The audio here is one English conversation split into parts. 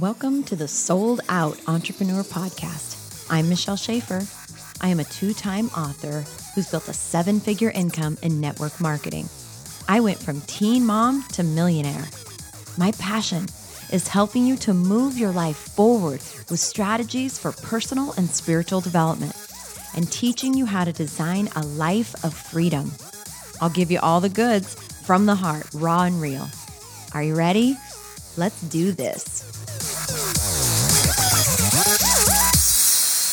Welcome to the Sold Out Entrepreneur Podcast. I'm Michelle Schaefer. I am a two time author who's built a seven figure income in network marketing. I went from teen mom to millionaire. My passion is helping you to move your life forward with strategies for personal and spiritual development and teaching you how to design a life of freedom. I'll give you all the goods from the heart, raw and real. Are you ready? Let's do this.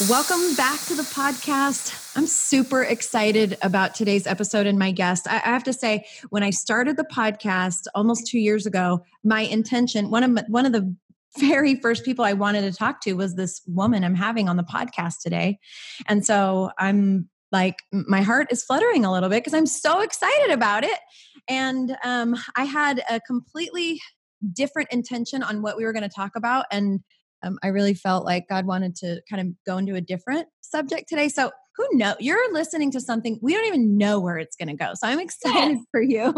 Welcome back to the podcast. I'm super excited about today's episode and my guest. I, have to say, when I started the podcast almost two years ago, my intention, one of one of the very first people I wanted to talk to was this woman I'm having on the podcast today. And so I'm like, my heart is fluttering a little bit because I'm so excited about it. And um, I had a completely different intention on what we were going to talk about. And um, I really felt like God wanted to kind of go into a different subject today. So who know you're listening to something we don't even know where it's going to go. So i'm excited for you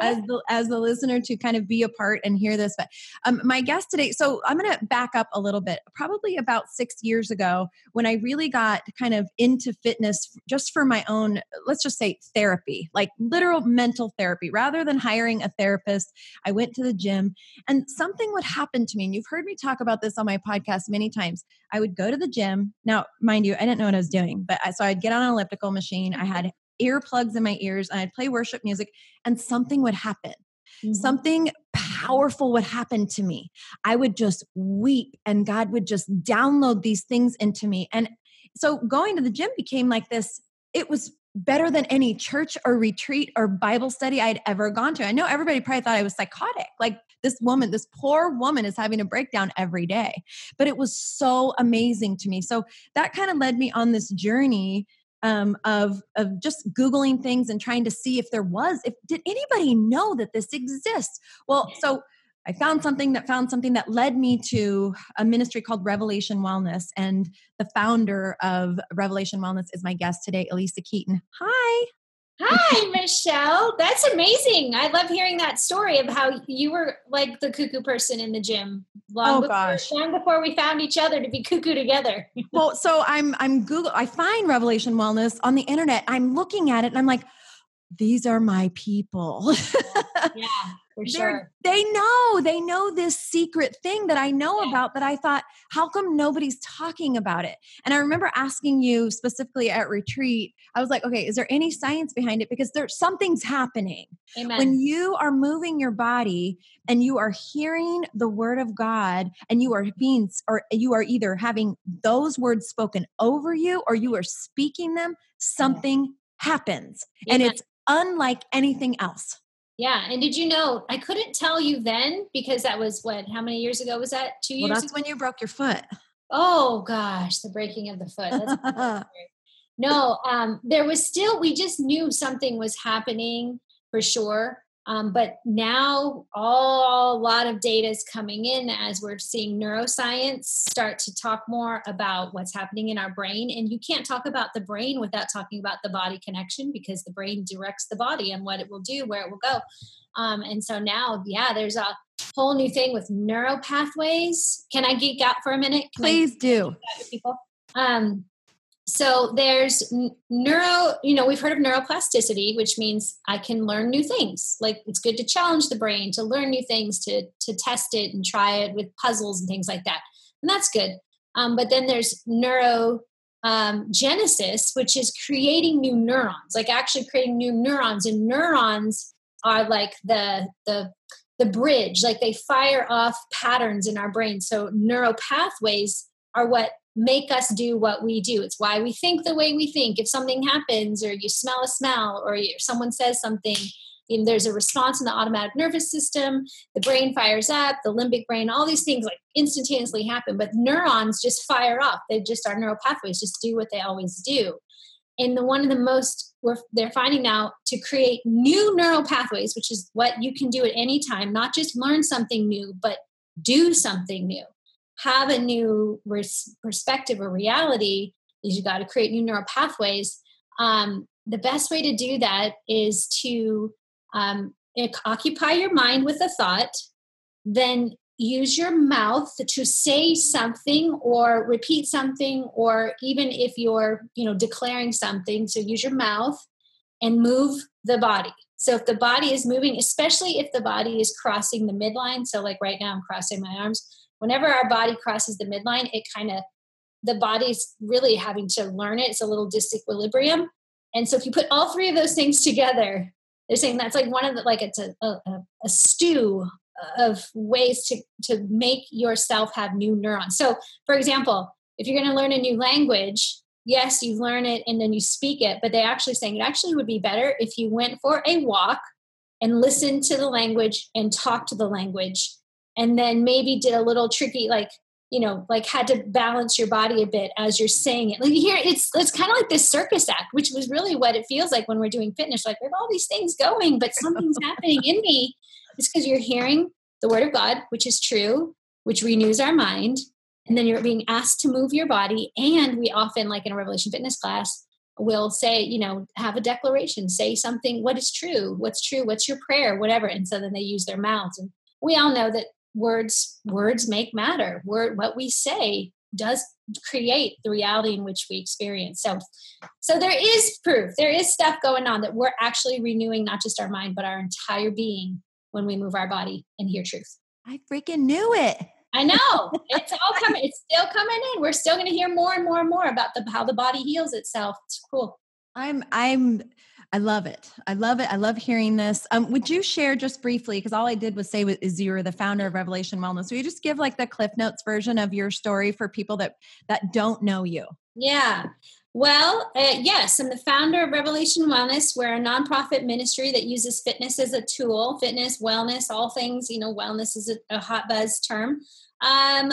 as the as the listener to kind of be a part and hear this but um, my guest today so i'm going to back up a little bit. Probably about six years ago when i really got kind of into fitness just for my own let's just say therapy like literal mental therapy. Rather than hiring a therapist i went to the gym and something would happen to me and you've heard me talk about this on my podcast many times i would go to the gym now mind you i didn't know what i was doing but so I'd get on an elliptical machine. I had earplugs in my ears and I'd play worship music and something would happen. Mm-hmm. Something powerful would happen to me. I would just weep and God would just download these things into me. And so going to the gym became like this it was better than any church or retreat or Bible study I'd ever gone to. I know everybody probably thought I was psychotic. Like this woman, this poor woman is having a breakdown every day. But it was so amazing to me. So that kind of led me on this journey um, of of just googling things and trying to see if there was if did anybody know that this exists well so I found something that found something that led me to a ministry called Revelation Wellness. And the founder of Revelation Wellness is my guest today, Alisa Keeton. Hi. Hi, Michelle. That's amazing. I love hearing that story of how you were like the cuckoo person in the gym long oh, before, gosh. long before we found each other to be cuckoo together. well, so I'm I'm Google I find Revelation Wellness on the internet. I'm looking at it and I'm like, these are my people. yeah for sure. They know, they know this secret thing that I know yeah. about that I thought, how come nobody's talking about it? And I remember asking you specifically at retreat, I was like, okay, is there any science behind it? Because there's something's happening. Amen. When you are moving your body and you are hearing the word of God and you are being, or you are either having those words spoken over you or you are speaking them, something happens. Amen. And it's unlike anything else. Yeah. And did you know, I couldn't tell you then because that was what, how many years ago was that? Two well, years that's ago? when you broke your foot. Oh gosh, the breaking of the foot. no, um, there was still, we just knew something was happening for sure. Um, but now all, a lot of data is coming in as we're seeing neuroscience start to talk more about what's happening in our brain. And you can't talk about the brain without talking about the body connection because the brain directs the body and what it will do, where it will go. Um, and so now, yeah, there's a whole new thing with neural pathways. Can I geek out for a minute? Can Please do. People. Um, so there's neuro you know we've heard of neuroplasticity which means i can learn new things. Like it's good to challenge the brain to learn new things to to test it and try it with puzzles and things like that. And that's good. Um, but then there's neuro um, which is creating new neurons like actually creating new neurons. And neurons are like the the the bridge like they fire off patterns in our brain. So neural pathways are what make us do what we do. It's why we think the way we think. If something happens, or you smell a smell, or someone says something, and there's a response in the automatic nervous system, the brain fires up, the limbic brain, all these things like instantaneously happen. But neurons just fire off. They just, our neural pathways just do what they always do. And the one of the most they're finding now to create new neural pathways, which is what you can do at any time, not just learn something new, but do something new have a new res- perspective or reality is you got to create new neural pathways. Um, the best way to do that is to um, occupy your mind with a thought then use your mouth to say something or repeat something or even if you're you know declaring something so use your mouth and move the body. So if the body is moving especially if the body is crossing the midline so like right now i'm crossing my arms whenever our body crosses the midline it kind of the body's really having to learn it. It's a little disequilibrium. And so if you put all three of those things together they're saying that's like one of the like it's a, a, a stew of ways to to make yourself have new neurons. So for example if you're going to learn a new language yes you learn it and then you speak it but they're actually saying it actually would be better if you went for a walk and listened to the language and talked to the language and then maybe did a little tricky like you know like had to balance your body a bit as you're saying it. Like here it's it's kind of like this circus act which was really what it feels like when we're doing fitness. Like we have all these things going but something's happening in me. It's because you're hearing the word of god which is true which renews our mind and then you're being asked to move your body. And we often like in a revelation fitness class will say you know have a declaration say something what is true what's true what's your prayer whatever and so then they use their mouths. And we all know that words words make matter. Word what we say does create the reality in which we experience. So so there is proof. There is stuff going on that we're actually renewing not just our mind but our entire being when we move our body and hear truth. I freaking knew it. I know. It's all coming it's still coming in. We're still going to hear more and more and more about the how the body heals itself. It's cool. I'm i'm I love it. I love it. I love hearing this. Um, would you share just briefly, because all I did was say is you're the founder of Revelation Wellness. Will you just give like the Cliff Notes version of your story for people that that don't know you? Yeah. Well, uh, yes, I'm the founder of Revelation Wellness. We're a nonprofit ministry that uses fitness as a tool, fitness, wellness, all things, you know, wellness is a, a hot buzz term. Um,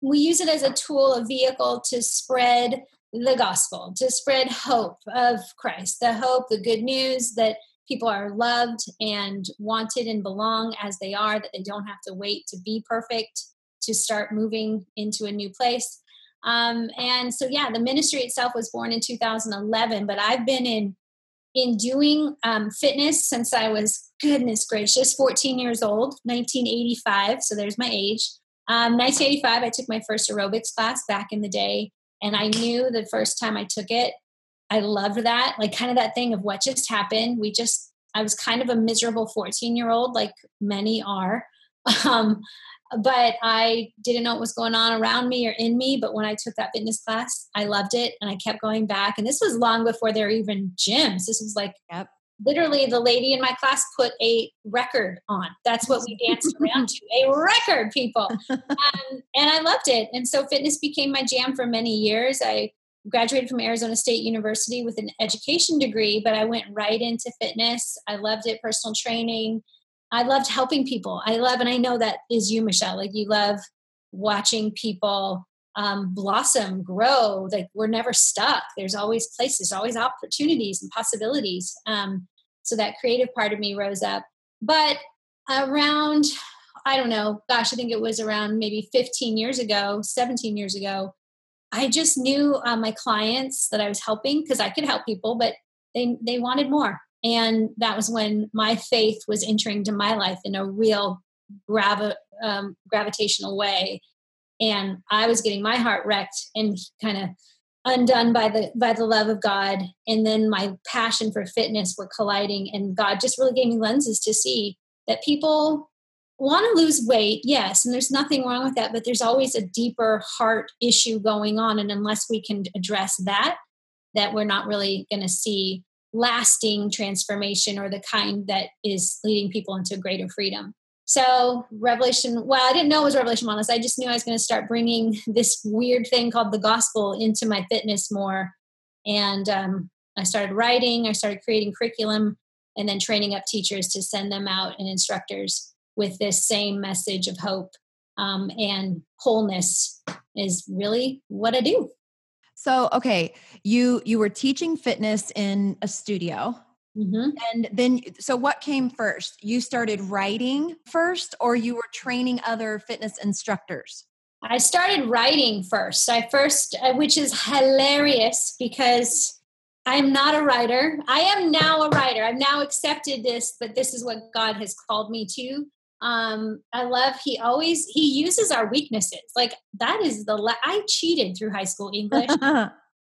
we use it as a tool, a vehicle to spread the gospel, to spread hope of Christ, the hope, the good news that people are loved and wanted and belong as they are, that they don't have to wait to be perfect to start moving into a new place. Um, and so, yeah, the ministry itself was born in 2011, but I've been in in doing um, fitness since I was goodness gracious 14 years old, 1985. So there's my age. Um, 1985, I took my first aerobics class back in the day. And I knew the first time I took it, I loved that, like kind of that thing of what just happened. We just, I was kind of a miserable 14 year old, like many are. Um, but I didn't know what was going on around me or in me. But when I took that fitness class, I loved it and I kept going back. And this was long before there were even gyms. This was like yep literally the lady in my class put a record on. That's what we danced around to a record people. Um, and i loved it. And so fitness became my jam for many years. I graduated from arizona state university with an education degree but i went right into fitness. I loved it personal training. I loved helping people. I love and i know that is you michelle like you love watching people um, blossom, grow. Like we're never stuck. There's always places, always opportunities and possibilities. Um, so that creative part of me rose up. But around, I don't know, gosh, I think it was around maybe 15 years ago, 17 years ago, I just knew uh, my clients that I was helping because I could help people, but they they wanted more. And that was when my faith was entering to my life in a real gravi- um, gravitational way and I was getting my heart wrecked and kind of undone by the by the love of God. And then my passion for fitness were colliding and God just really gave me lenses to see that people want to lose weight yes and there's nothing wrong with that but there's always a deeper heart issue going on and unless we can address that that we're not really going to see lasting transformation or the kind that is leading people into greater freedom so Revelation, well, I didn't know it was Revelation Wellness. I just knew I was going to start bringing this weird thing called the gospel into my fitness more. And um, I started writing. I started creating curriculum, and then training up teachers to send them out and instructors with this same message of hope um, and wholeness is really what I do. So, okay, you you were teaching fitness in a studio Mm-hmm. And then, so what came first? You started writing first, or you were training other fitness instructors? I started writing first. I first, uh, which is hilarious because I'm not a writer. I am now a writer. I've now accepted this, that this is what God has called me to. Um, I love he always he uses our weaknesses. Like that is the la- I cheated through high school English.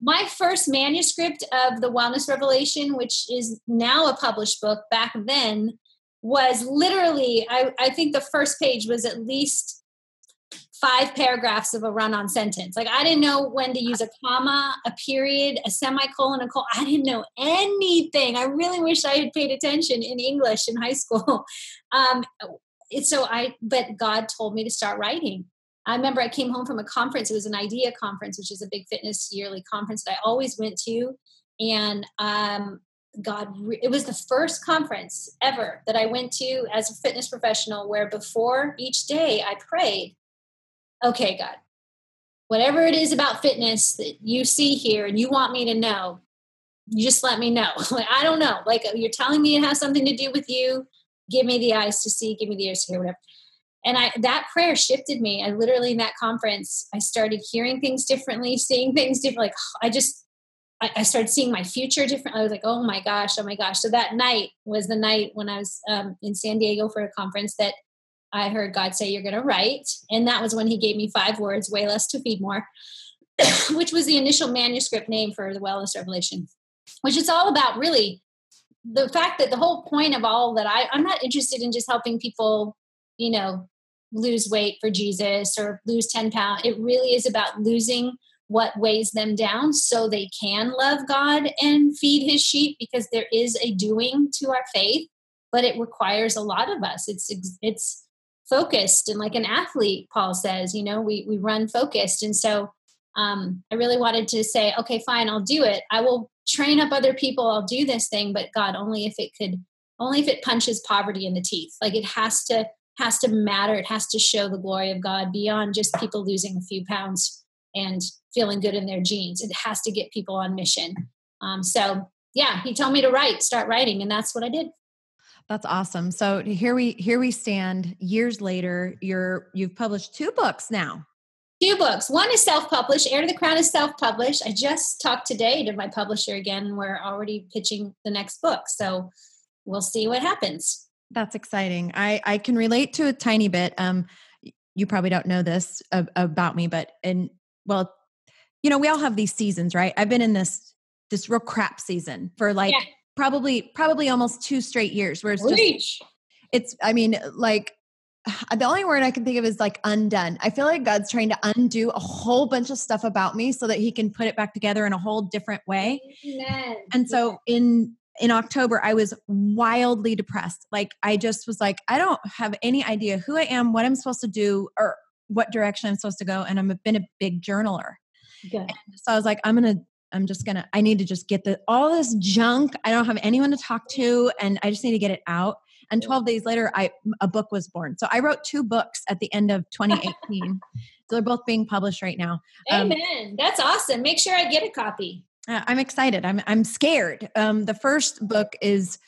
My first manuscript of the Wellness Revelation, which is now a published book, back then was literally I, I think the first page was at least five paragraphs of a run-on sentence. Like I didn't know when to use a comma, a period, a semicolon, a colon. I didn't know anything. I really wish I had paid attention in English in high school. Um, so I, but God told me to start writing. I remember I came home from a conference. It was an IDEA conference, which is a big fitness yearly conference that I always went to. And um, God, it was the first conference ever that I went to as a fitness professional where before each day I prayed, okay, God, whatever it is about fitness that you see here and you want me to know, you just let me know. like, I don't know. Like you're telling me it has something to do with you. Give me the eyes to see, give me the ears to hear, whatever. And I that prayer shifted me. I literally in that conference, I started hearing things differently, seeing things different. Like I just I, I started seeing my future differently. I was like, oh my gosh, oh my gosh. So that night was the night when I was um, in San Diego for a conference that I heard God say, You're going to write. And that was when He gave me five words, weigh less to feed more, which was the initial manuscript name for the Wellness Revelation, which is all about really the fact that the whole point of all that I, I'm not interested in just helping people, you know, lose weight for Jesus or lose 10 pounds. It really is about losing what weighs them down so they can love God and feed his sheep because there is a doing to our faith but it requires a lot of us. It's it's focused. And like an athlete paul says you know we we run focused. And so um, i really wanted to say okay fine i'll do it. I will train up other people. I'll do this thing. But god only if it could only if it punches poverty in the teeth. Like it has to has to matter it has to show the glory of god beyond just people losing a few pounds and feeling good in their jeans it has to get people on mission um, so yeah he told me to write start writing and that's what i did that's awesome. So here we here we stand years later. You're you've published two books now. Two books. One is self-published. Heir to the Crown is self-published. I just talked today to my publisher again. We're already pitching the next book. So we'll see what happens. That's exciting. I I can relate to a tiny bit. Um you probably don't know this about me, but and well, you know, we all have these seasons, right? I've been in this this real crap season for like yeah probably probably almost two straight years where it's just it's i mean like the only word i can think of is like undone i feel like god's trying to undo a whole bunch of stuff about me so that he can put it back together in a whole different way Amen. and so in in october i was wildly depressed like i just was like i don't have any idea who i am what i'm supposed to do or what direction i'm supposed to go and i've been a big journaler so i was like i'm gonna I'm just gonna, I need to just get the all this junk. I don't have anyone to talk to, and I just need to get it out. And 12 days later, I a book was born. So I wrote two books at the end of 2018. so they're both being published right now. Um, Amen. Um, That's awesome. Make sure I get a copy. I'm excited. I'm I'm scared. Um, the first book is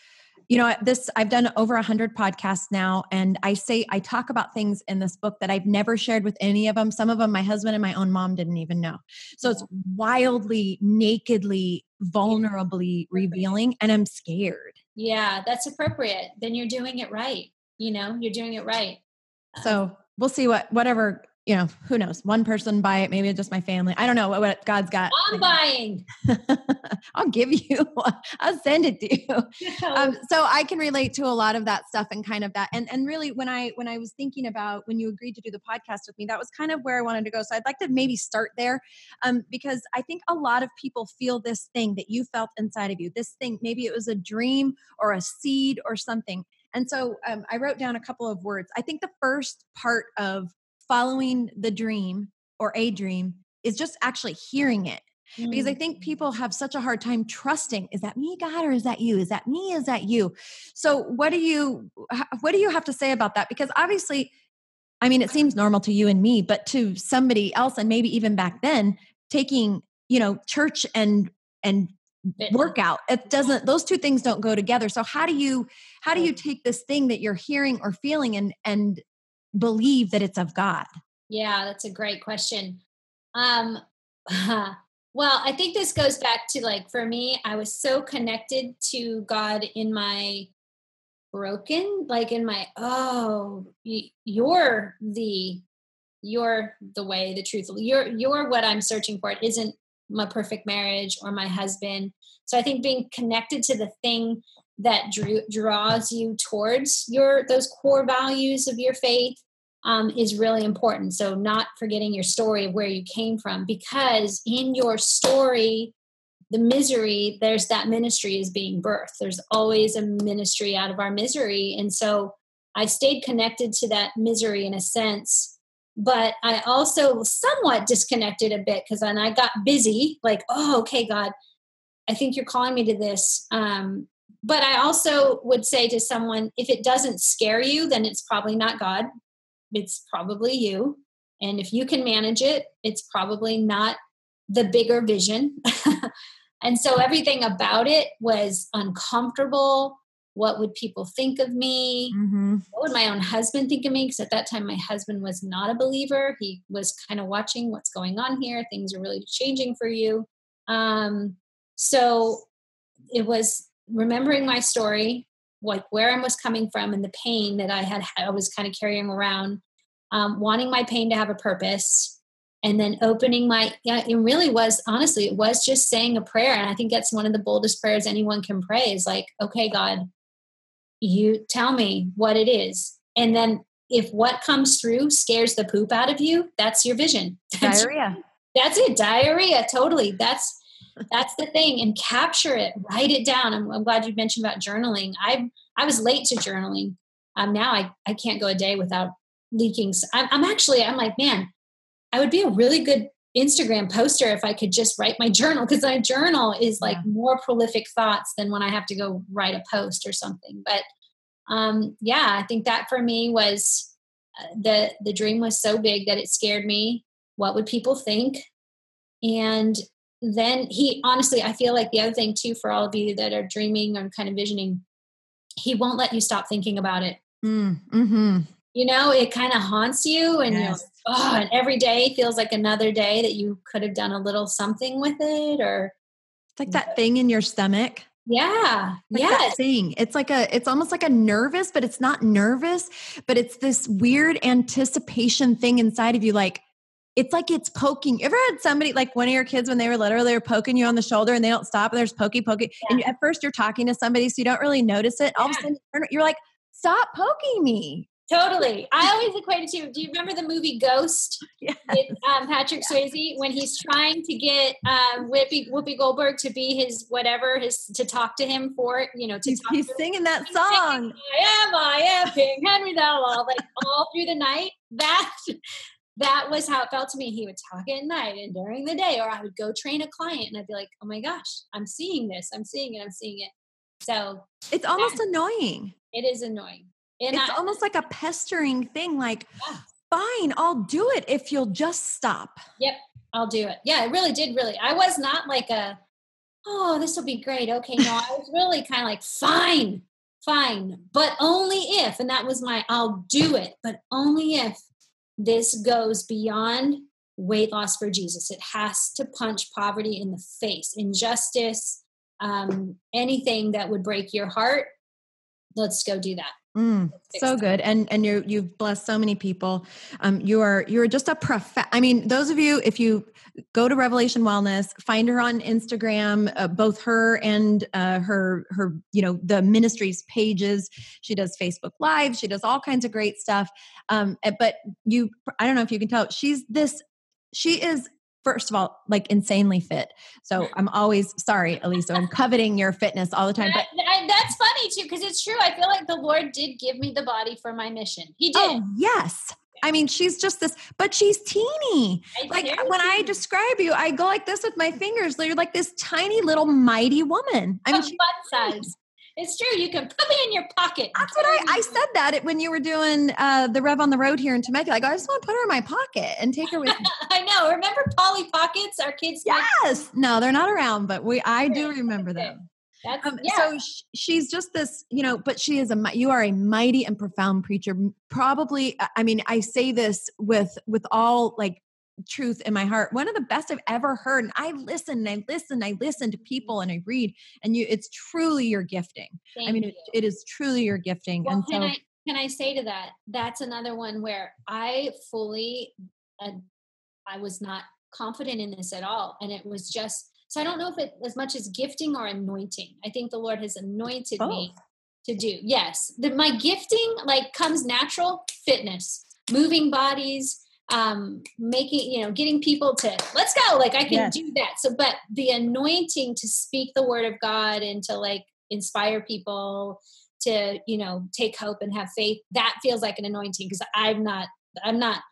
you know this i've done over a 100 podcasts now and i say i talk about things in this book that i've never shared with any of them some of them my husband and my own mom didn't even know. So it's wildly nakedly vulnerably revealing and i'm scared. Yeah that's appropriate. Then you're doing it right you know? You're doing it right. So we'll see what whatever you know, who knows? One person buy it, maybe just my family. I don't know what, what God's got. I'm buying. I'll give you. I'll send it to you. Um, so I can relate to a lot of that stuff and kind of that. And and really, when I when I was thinking about when you agreed to do the podcast with me, that was kind of where I wanted to go. So I'd like to maybe start there, um, because I think a lot of people feel this thing that you felt inside of you. This thing, maybe it was a dream or a seed or something. And so um, I wrote down a couple of words. I think the first part of following the dream or a dream is just actually hearing it mm. because i think mm. people have such a hard time trusting is that me god or is that you is that me is that you so what do you what do you have to say about that because obviously i mean it seems normal to you and me but to somebody else and maybe even back then taking you know church and and workout it doesn't those two things don't go together so how do you how do you take this thing that you're hearing or feeling and and believe that it's of God? Yeah, that's a great question. Um, well, I think this goes back to like for me, I was so connected to God in my broken like in my oh you're the you're the way the truth you're you're what i'm searching for it isn't my perfect marriage or my husband so i think being connected to the thing that drew, draws you towards your those core values of your faith um, is really important so not forgetting your story of where you came from because in your story the misery, there's that ministry is being birthed. There's always a ministry out of our misery. And so I stayed connected to that misery in a sense, but I also somewhat disconnected a bit because then I got busy, like, oh, okay, God, I think you're calling me to this. Um, but I also would say to someone, if it doesn't scare you, then it's probably not God. It's probably you. And if you can manage it, it's probably not the bigger vision. And so everything about it was uncomfortable. What would people think of me? Mm-hmm. What would my own husband think of me? Because at that time, my husband was not a believer. He was kind of watching what's going on here. Things are really changing for you. Um, so it was remembering my story, like where I was coming from and the pain that I had, I was kind of carrying around, um, wanting my pain to have a purpose and then opening my yeah it really was honestly it was just saying a prayer and i think that's one of the boldest prayers anyone can pray is like okay god you tell me what it is. And then if what comes through scares the poop out of you that's your vision. That's diarrhea. that's it diarrhea totally. That's that's the thing and capture it write it down i'm, I'm glad you mentioned about journaling i i was late to journaling um now i i can't go a day without leaking I'm, I'm actually i'm like man I would be a really good Instagram poster if I could just write my journal because my journal is like yeah. more prolific thoughts than when I have to go write a post or something. But um, yeah, I think that for me was uh, the the dream was so big that it scared me. What would people think? And then he honestly, I feel like the other thing too for all of you that are dreaming or kind of visioning, he won't let you stop thinking about it. Mm, mm-hmm you know it kind of haunts you and yes. you oh and every day feels like another day that you could have done a little something with it or it's like that thing in your stomach yeah like yeah thing it's like a it's almost like a nervous but it's not nervous but it's this weird anticipation thing inside of you like it's like it's poking. You ever had somebody like one of your kids when they were little, they were poking you on the shoulder and they don't stop and there's pokey pokey. Yeah. And at first you're talking to somebody so you don't really notice it. All yeah. of a sudden you're like, stop poking me. Totally. I always equate it to. Do you remember the movie Ghost? Yes. With, um, Patrick Swayze when he's trying to get um, Whoopi, Whoopi Goldberg to be his whatever his to talk to him for it. You know, to he's, he's singing that he's song. Singing, I am, I am King Henry Thou like all through the night. That that was how it felt to me. He would talk at night and during the day, or I would go train a client and I'd be like, oh my gosh, I'm seeing this, I'm seeing it, I'm seeing it. So it's almost that, annoying. It is annoying. And it's I, almost like a pestering thing. Like, yeah. fine, I'll do it if you'll just stop. Yep, I'll do it. Yeah, it really did. Really, I was not like a, oh, this will be great. Okay, no, I was really kind of like, fine, fine, but only if, and that was my, I'll do it, but only if this goes beyond weight loss for Jesus. It has to punch poverty in the face, injustice, um, anything that would break your heart. Let's go do that. Mm, so good, and and you you've blessed so many people. Um, you are you are just a prof. I mean, those of you, if you go to Revelation Wellness, find her on Instagram, uh, both her and uh, her her you know the ministry's pages. She does Facebook Live. She does all kinds of great stuff. Um, eh, but you, I don't know if you can tell, she's this. She is first of all, like insanely fit. So I'm always sorry, Alisa, I'm coveting your fitness all the time. But that's funny too, because it's true. I feel like the Lord did give me the body for my mission. He did. Oh, yes. I mean, she's just this, but she's teeny. like when I describe you, I go like this with my fingers. You're like this tiny little mighty woman. I mean, butt size. It's true. You can put me in your pocket. That's what I, I said that when you were doing uh, the Rev on the Road here in Temecula. Like, I just want to put her in my pocket and take her with me. I know. Remember Polly Pockets? Our kids. Yes. No, they're not around, but we. I do remember them. Um, yeah. So sh- she's just this, you know, but she is a, you are a mighty and profound preacher. Probably, I mean, I say this with, with all like truth in my heart. One of the best I've ever heard. And I listen and I listen, I listen to people and I read, and you it's truly your gifting. Thank I mean, it, it is truly your gifting. Well, and so I, can I say to that, that's another one where I fully, uh, I was not confident in this at all. And it was just, so I don't know if it as much as gifting or anointing. I think the Lord has anointed Both. me to do. Yes. The, my gifting like comes natural fitness, moving bodies, um making you know getting people to let's go like i can yes. do that. So but the anointing to speak the word of god and to like inspire people to you know take hope and have faith that feels like an anointing because i'm not i'm not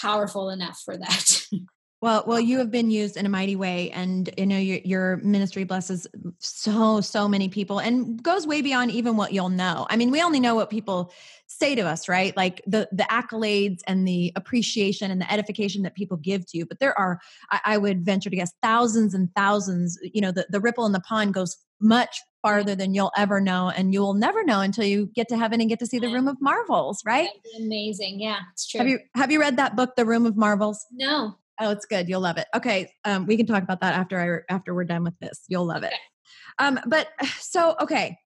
powerful enough for that. Well well you have been used in a mighty way and you know your, your ministry blesses so so many people and goes way beyond even what you'll know. I mean we only know what people say to us right? Like the the accolades and the appreciation and the edification that people give to you. But there are i, I would venture to guess thousands and thousands you know the, the ripple in the pond goes much farther than you'll ever know. And you'll never know until you get to heaven and get to see the room of marvels right? Amazing. Yeah it's true. Have you have you read that book the room of marvels? No. Oh it's good. You'll love it. Okay um, we can talk about that after i after we're done with this. You'll love it. Um, but so okay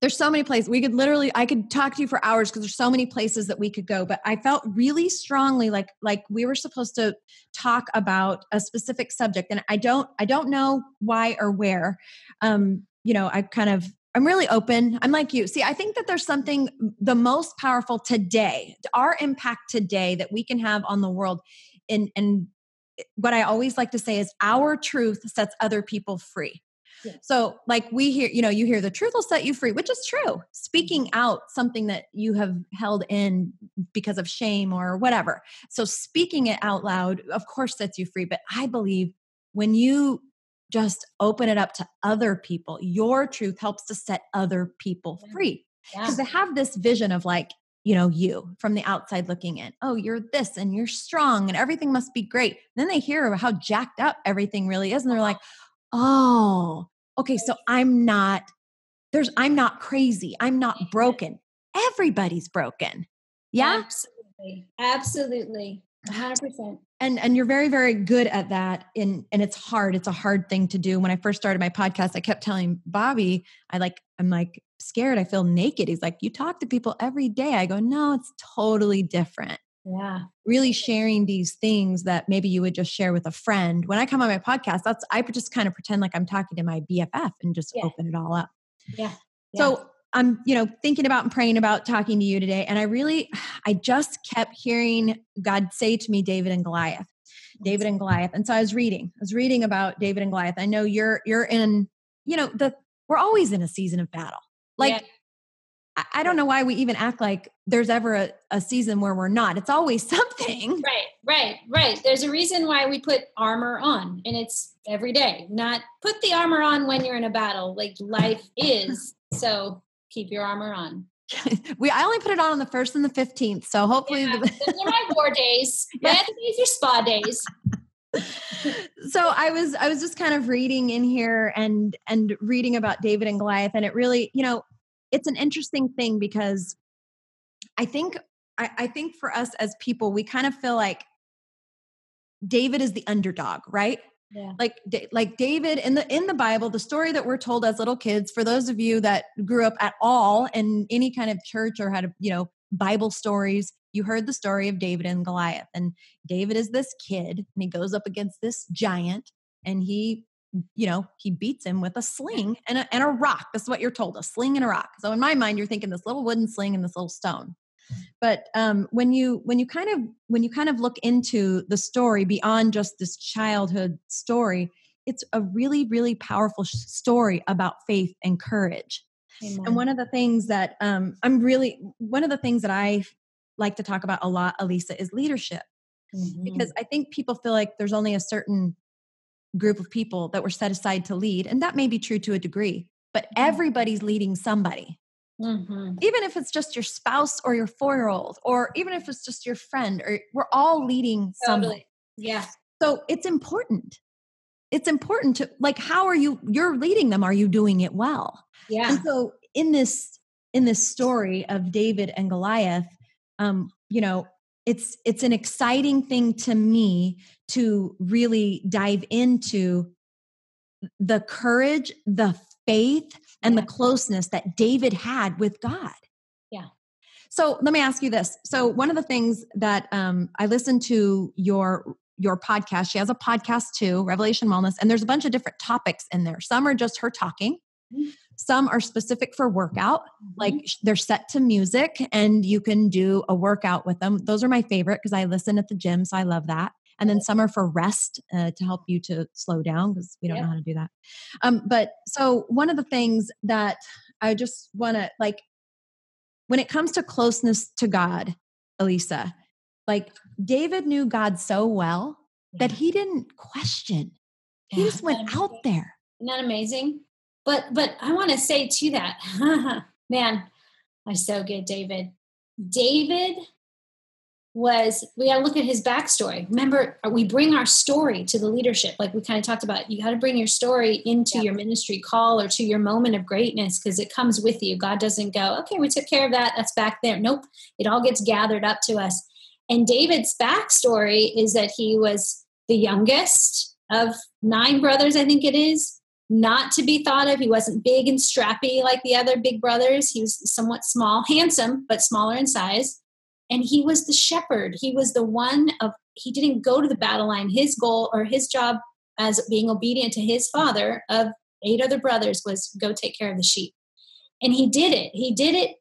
there's so many places. We could literally i could talk to you for hours because there's so many places that we could go but i felt really strongly like like we were supposed to talk about a specific subject and i don't i don't know why or where. Um you know i kind of i'm really open. I'm like you. See i think that there's something the most powerful today our impact today that we can have on the world and and what i always like to say is our truth sets other people free so, like we hear, you know, you hear the truth will set you free, which is true. Speaking mm-hmm. out something that you have held in because of shame or whatever. So, speaking it out loud, of course, sets you free. But I believe when you just open it up to other people, your truth helps to set other people free. Because yeah. they have this vision of like, you know, you from the outside looking in. Oh, you're this and you're strong and everything must be great. And then they hear how jacked up everything really is. And they're like, oh, okay, so I'm not, there's, I'm not crazy. I'm not broken. Everybody's broken. Yeah. Absolutely. Absolutely. 100%. And and you're very very good at that and and it's hard. It's a hard thing to do. When I first started my podcast, I kept telling Bobby, I like I'm like scared. I feel naked. He's like, "You talk to people every day." I go, "No, it's totally different." Yeah. really sharing these things that maybe you would just share with a friend. When i come on my podcast that's i just kind of pretend like i'm talking to my bff and just yeah. open it all up. Yeah. yeah. So i'm you know thinking about and praying about talking to you today and i really i just kept hearing god say to me david and goliath david and goliath. And so i was reading i was reading about david and goliath. I know you're you're in you know the we're always in a season of battle. Like yeah. I don't know why we even act like there's ever a, a, season where we're not. It's always something. Right, right, right. There's a reason why we put armor on, and it's every day. Not put the armor on when you're in a battle. Like life is. So keep your armor on. we I only put it on on the first and the fifteenth. So hopefully, yeah, the- those are my war days. My yeah. other days are spa days. so I was I was just kind of reading in here and and reading about David and Goliath, and it really you know it's an interesting thing because I think I, I think for us as people, we kind of feel like David is the underdog, right? Yeah. Like like David in the in the Bible, the story that we're told as little kids, for those of you that grew up at all in any kind of church or had a, you know Bible stories, you heard the story of David and Goliath. And David is this kid and he goes up against this giant and he you know, he beats him with a sling and a, and a rock. This is what you're told a sling and a rock. So in my mind, you're thinking this little wooden sling and this little stone. But um, when you when you kind of when you kind of look into the story beyond just this childhood story, it's a really really powerful story about faith and courage. Amen. And one of the things that um, I'm really one of the things that I like to talk about a lot, Alisa, is leadership. Mm-hmm. Because I think people feel like there's only a certain group of people that were set aside to lead. And that may be true to a degree, but mm-hmm. everybody's leading somebody. Mm-hmm. Even if it's just your spouse or your four year old, or even if it's just your friend, or we're all leading totally. somebody. Yeah. So it's important. It's important to like, how are you? You're leading them. Are you doing it well? Yeah. And so in this in this story of David and Goliath, um, you know, it's it's an exciting thing to me to really dive into the courage, the faith, and the closeness that David had with God. Yeah. So let me ask you this. So one of the things that um, I listened to your your podcast. She has a podcast too, Revelation Wellness, and there's a bunch of different topics in there. Some are just her talking. Mm-hmm. Some are specific for workout, like mm-hmm. they're set to music and you can do a workout with them. Those are my favorite because I listen at the gym, so I love that. And then some are for rest uh, to help you to slow down because we don't yeah. know how to do that. Um, but so one of the things that I just want to like, when it comes to closeness to God, Alisa, like David knew God so well that he didn't question. He yeah, just went out there. Isn't that amazing? But but I want to say to that, man, I so get David. David was we got to look at his backstory. Remember, uh, we bring our story to the leadership, like we kind of talked about. You got to bring your story into yeah. your ministry call or to your moment of greatness because it comes with you. God doesn't go, okay, we took care of that. That's back there. Nope, it all gets gathered up to us. And David's backstory is that he was the youngest of nine brothers, I think it is, not to be thought of. He wasn't big and strappy like the other big brothers. He was somewhat small, handsome, but smaller in size. And he was the shepherd. He was the one of, he didn't go to the battle line. His goal or his job as being obedient to his father of eight other brothers was go take care of the sheep. And he did it. He did it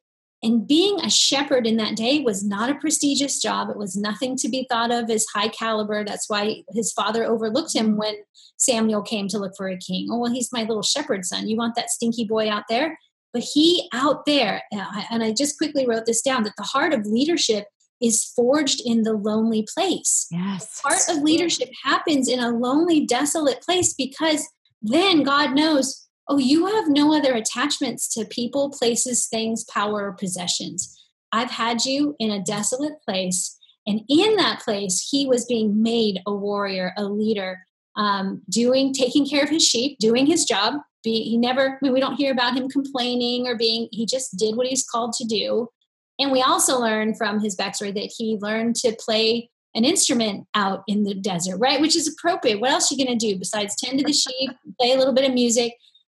and being a shepherd in that day was not a prestigious job. It was nothing to be thought of as high caliber. That's why his father overlooked him when Samuel came to look for a king. Oh, well, he's my little shepherd son. You want that stinky boy out there? But he out there, uh, and I just quickly wrote this down that the heart of leadership is forged in the lonely place. Yes. The part of leadership happens in a lonely, desolate place because then God knows oh, you have no other attachments to people, places, things, power, or possessions. I've had you in a desolate place. And in that place, he was being made a warrior, a leader, um, doing, taking care of his sheep, doing his job. Be, he never, I mean, we don't hear about him complaining or being, he just did what he's called to do. And we also learn from his backstory that he learned to play an instrument out in the desert, right? Which is appropriate. What else are you going to do besides tend to the sheep, play a little bit of music?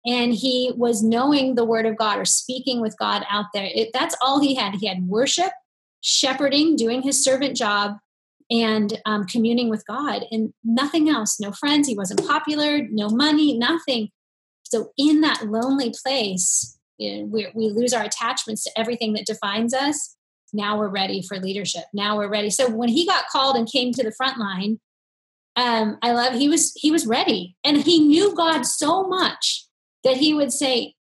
And he was knowing the word of God or speaking with God out there. It, that's all he had. He had worship, shepherding, doing his servant job, and um, communing with God, and nothing else. No friends. He wasn't popular. No money. Nothing. So in that lonely place, you know, we, we lose our attachments to everything that defines us. Now we're ready for leadership. Now we're ready. So when he got called and came to the front line, um, I love he was he was ready, and he knew God so much that he would say,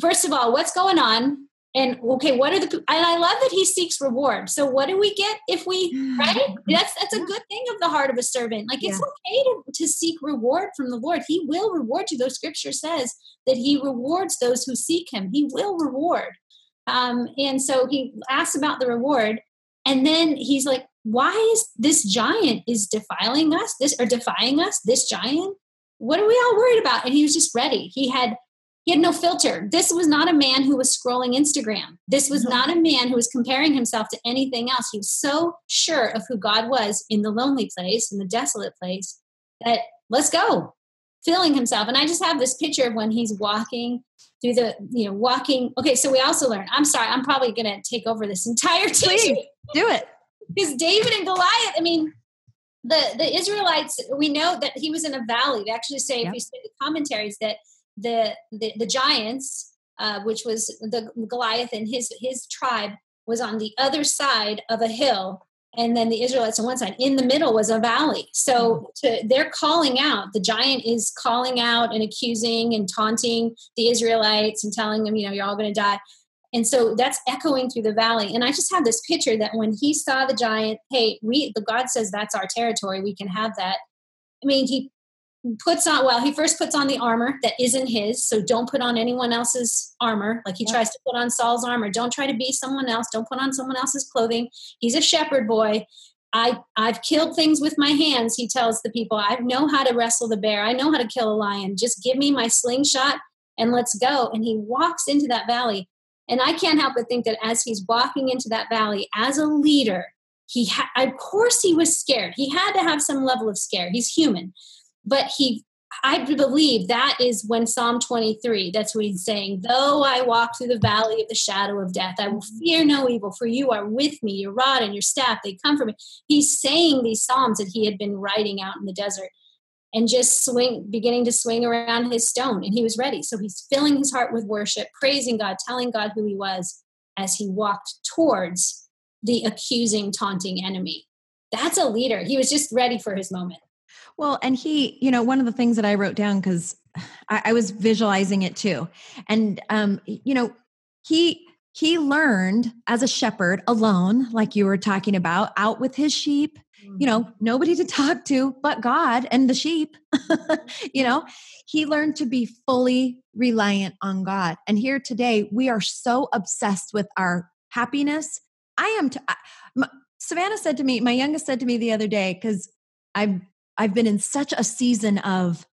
first of all, what's going on? And okay, what are the and I love that he seeks reward. So what do we get if we right? That's that's a good thing of the heart of a servant. Like it's yeah. okay to, to seek reward from the Lord. He will reward you. Those scripture says that he rewards those who seek him. He will reward. Um, and so he asks about the reward, and then he's like, Why is this giant is defiling us? This or defying us, this giant? What are we all worried about? And he was just ready. He had he had no filter. This was not a man who was scrolling Instagram. This was mm-hmm. not a man who was comparing himself to anything else. He was so sure of who God was in the lonely place, in the desolate place, that let's go, filling himself. And I just have this picture of when he's walking through the, you know, walking. Okay, so we also learn. I'm sorry, I'm probably going to take over this entire teaching. Please, do it. Because David and Goliath, I mean, the the Israelites, we know that he was in a valley. They actually say, yep. if you see the commentaries, that the the, the giants, uh, which was the Goliath and his his tribe, was on the other side of a hill, and then the Israelites on one side. In the middle was a valley. So mm-hmm. to, they're calling out. The giant is calling out and accusing and taunting the Israelites and telling them, you know, you're all going to die. And so that's echoing through the valley. And I just have this picture that when he saw the giant, hey, we the God says that's our territory, we can have that. I mean, he puts on well, he first puts on the armor that isn't his, so don't put on anyone else's armor. Like he yep. tries to put on Saul's armor. Don't try to be someone else. Don't put on someone else's clothing. He's a shepherd boy. I, I've killed things with my hands, he tells the people. I know how to wrestle the bear. I know how to kill a lion. Just give me my slingshot and let's go. And he walks into that valley and I can't help but think that as he's walking into that valley as a leader, he ha- of course he was scared he had to have some level of scare he's human but he I believe that is when Psalm 23, that's what he's saying. Though I walk through the valley of the shadow of death, I will fear no evil, for you are with me. Your rod and your staff, they comfort me. He's saying these Psalms that he had been writing out in the desert and just swing, beginning to swing around his stone. And he was ready. So he's filling his heart with worship, praising God, telling God who he was as he walked towards the accusing, taunting enemy. That's a leader. He was just ready for his moment. Well, and he, you know, one of the things that I wrote down because I, I, was visualizing it too, and um, you know, he he learned as a shepherd alone, like you were talking about, out with his sheep. You know, mm-hmm. nobody to talk to but God and the sheep. you know, he learned to be fully reliant on God. And here today, we are so obsessed with our happiness. I am. T- I, my, Savannah said to me, my youngest said to me the other day, because I've I've been in such a season of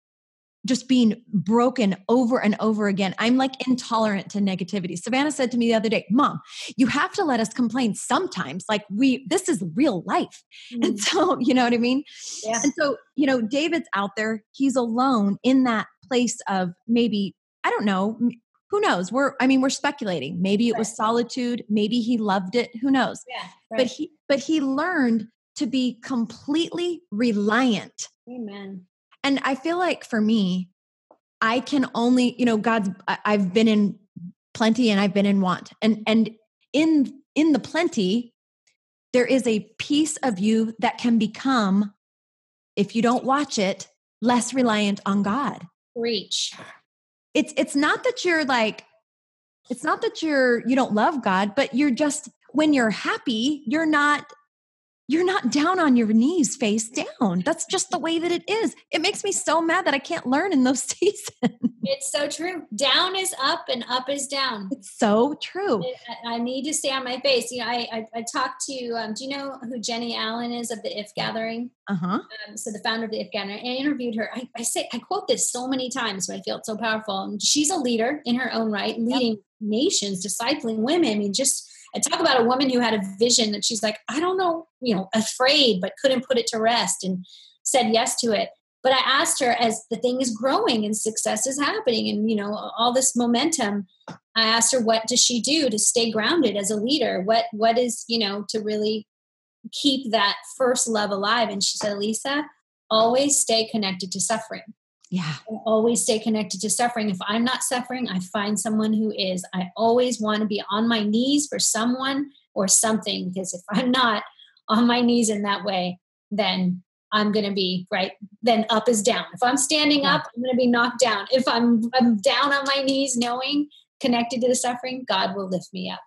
just being broken over and over again. I'm like intolerant to negativity. Savannah said to me the other day, Mom, you have to let us complain sometimes. Like, we, this is real life. Mm. And so, you know what I mean? Yeah. And so, you know, David's out there, he's alone in that place of maybe, I don't know, who knows? We're, I mean, we're speculating. Maybe it right. was solitude. Maybe he loved it. Who knows? Yeah. Right. But he, but he learned to be completely reliant. Amen. And I feel like for me, I can only, you know, God's I've been in plenty and I've been in want. And and in in the plenty, there is a piece of you that can become, if you don't watch it, less reliant on God. Reach. It's it's not that you're like, it's not that you're you don't love God, but you're just when you're happy, you're not you're not down on your knees face down. That's just the way that it is. It makes me so mad that I can't learn in those seasons. It's so true. Down is up and up is down. It's so true. I need to stay on my face. You know, I I, I talked to. Um, do you know who Jennie Allen is of the If Gathering? Uh huh. Um, so the founder of the If Gathering. I interviewed her. I, I say I quote this so many times, but I feel it's so powerful. And she's a leader in her own right, leading yep. nations, discipling women. I mean, just and talk about a woman who had a vision that she's like, I don't know, you know, afraid, but couldn't put it to rest and said yes to it. But I asked her as the thing is growing and success is happening and, you know, all this momentum, I asked her, what does she do to stay grounded as a leader? What, what is, you know, to really keep that first love alive? And she said, Lisa, always stay connected to suffering. Yeah. I always stay connected to suffering. If I'm not suffering, I find someone who is. I always want to be on my knees for someone or something because if I'm not on my knees in that way, then I'm going to be right. Then up is down. If I'm standing yeah. up, I'm going to be knocked down. If I'm, I'm down on my knees, knowing connected to the suffering, God will lift me up.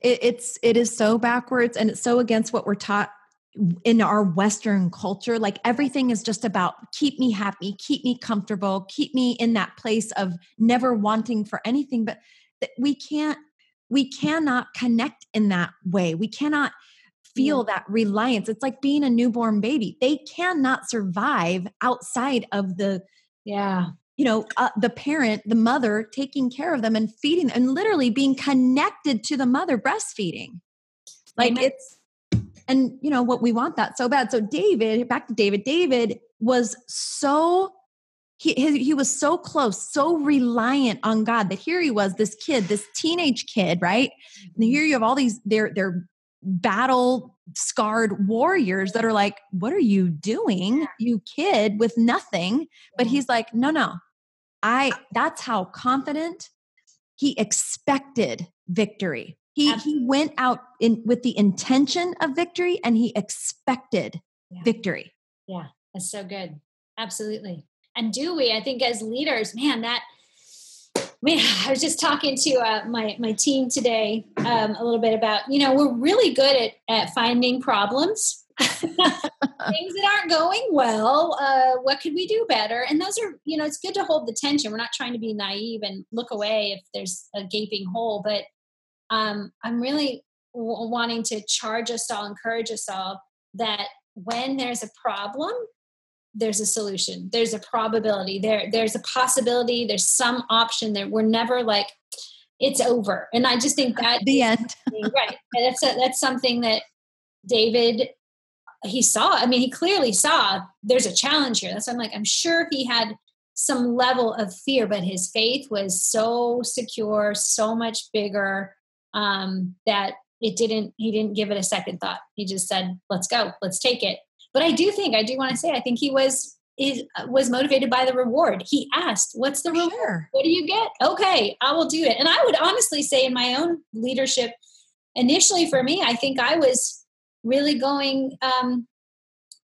It, it's it is so backwards and it's so against what we're taught in our western culture like everything is just about keep me happy keep me comfortable keep me in that place of never wanting for anything but we can't we cannot connect in that way. We cannot feel that reliance. It's like being a newborn baby. They cannot survive outside of the yeah. you know uh, the parent the mother taking care of them and feeding them, and literally being connected to the mother breastfeeding. Like Amen. it's and you know what we want that so bad. So david back to david david was so he he was so close so reliant on god that here he was this kid this teenage kid right? And mm-hmm. here you have all these they're they're battle scarred warriors that are like what are you doing you kid with nothing? But he's like no no. I that's how confident he expected victory he he went out in with the intention of victory and he expected yeah. victory. Yeah, that's so good. Absolutely. And do we? I think as leaders, man, that man, I was just talking to uh, my my team today um, a little bit about you know we're really good at at finding problems, things that aren't going well. Uh, what could we do better? And those are you know it's good to hold the tension. We're not trying to be naive and look away if there's a gaping hole, but um, I'm really w- wanting to charge us all, encourage us all that when there's a problem, there's a solution. There's a probability. There, there's a possibility. There's some option. There, we're never like it's over. And I just think that the end, right. That's a, that's something that David, he saw, I mean, he clearly saw there's a challenge here. That's why I'm like, I'm sure he had some level of fear, but his faith was so secure, so much bigger um, that it didn't, he didn't give it a second thought. He just said, let's go, let's take it. But I do think, I do want to say, I think he was is was motivated by the reward. He asked, "What's the reward? Sure. What do you get?" Okay, I will do it. And I would honestly say, in my own leadership, initially for me, I think I was really going, um,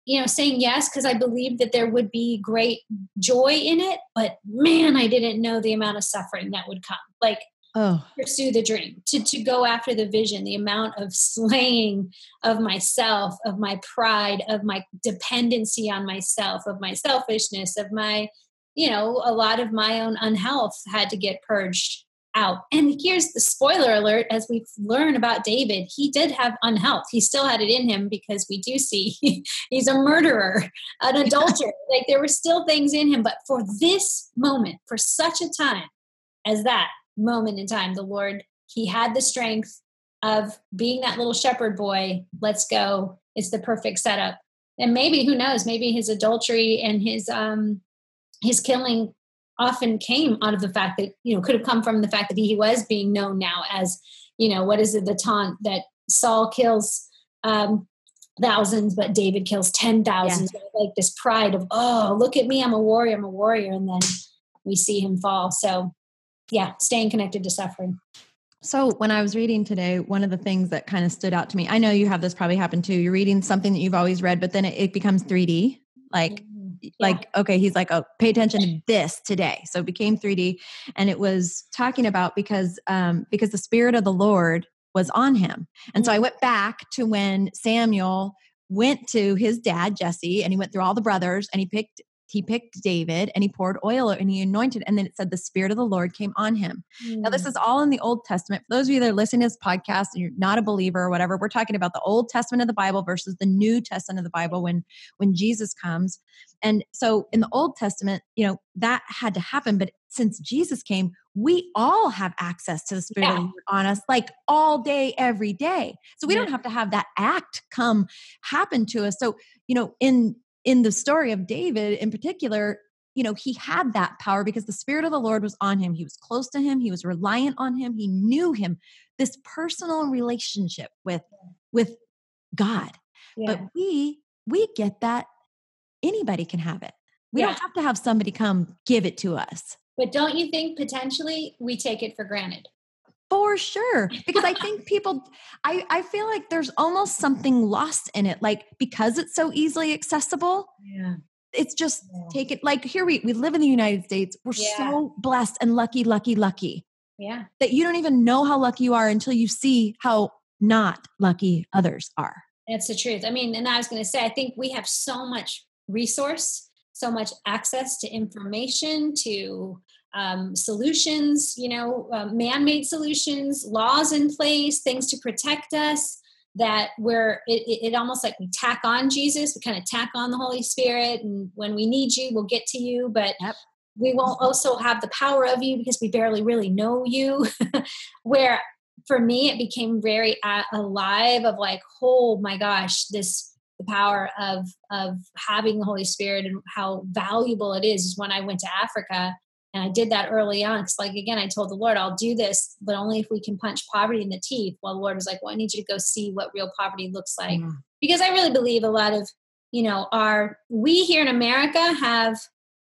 you know, saying yes because I believed that there would be great joy in it. But man, I didn't know the amount of suffering that would come. Like oh. pursue the dream, to, to go after the vision, the amount of slaying of myself, of my pride, of my dependency on myself, of my selfishness, of my, you know, a lot of my own unhealth had to get purged out. And here's the spoiler alert as we learn about David, he did have unhealth. He still had it in him because we do see he's a murderer, an adulterer. like there were still things in him. But for this moment, for such a time as that, moment in time. The Lord, He had the strength of being that little shepherd boy. Let's go. It's the perfect setup. And maybe, who knows, maybe his adultery and his um his killing often came out of the fact that, you know, could have come from the fact that he was being known now as, you know, what is it, the taunt that Saul kills um thousands, but David kills ten thousands. Yeah. Like this pride of, oh, look at me, I'm a warrior, I'm a warrior, and then we see him fall. So yeah, staying connected to suffering. So, when I was reading today, one of the things that kind of stood out to me, I know you have this probably happen too. You're reading something that you've always read, but then it, it becomes 3D. Like, mm-hmm. yeah. like okay, he's like, oh, pay attention to this today. So it became 3D, and it was talking about because um, because the spirit of the Lord was on him, and so I mm-hmm. went back to when Samuel went to his dad Jesse, and he went through all the brothers, and he picked he picked David and he poured oil and he anointed, and then it said the Spirit of the Lord came on him. Mm. Now, this mm. is all in the Old Testament. For those of you that are listening to this podcast and you're not a believer or whatever, we're talking about the Old Testament of the Bible versus the New Testament of the Bible when when Jesus comes. And so in the Old Testament, you know, that had to happen. But since Jesus came, we all have access to the Spirit yeah. of the Lord on us like all day, every day. So we yeah. don't have to have that act come happen to us. So, you know, in in the story of David in particular, you know, he had that power because the Spirit of the Lord was on him. He was close to him, he was reliant on him, he knew him. This personal relationship with with God. Yeah. But we we get that anybody can have it. We yeah. don't have to have somebody come give it to us. But don't you think potentially we take it for granted? For sure because i think people i i feel like there's almost something lost in it like because it's so easily accessible yeah it's just yeah. take it like here we we live in the united states we're yeah. so blessed and lucky lucky lucky yeah that you don't even know how lucky you are until you see how not lucky others are that's the truth i mean and i was going to say i think we have so much resource so much access to information to um, solutions, you know, uh, man made solutions, laws in place, things to protect us. That we're, it, it, almost like we tack on Jesus, we kind of tack on the Holy Spirit, and when we need you, we'll get to you, but yep. we won't also have the power of you because we barely really know you. Where for me, it became very alive of like, oh my gosh, this the power of of having the Holy Spirit and how valuable it is. Is when I went to Africa and I did that early on because, like, again, I told the Lord, I'll do this, but only if we can punch poverty in the teeth. Well, the Lord was like, Well, I need you to go see what real poverty looks like. Mm. Because I really believe a lot of, you know, our, we here in America have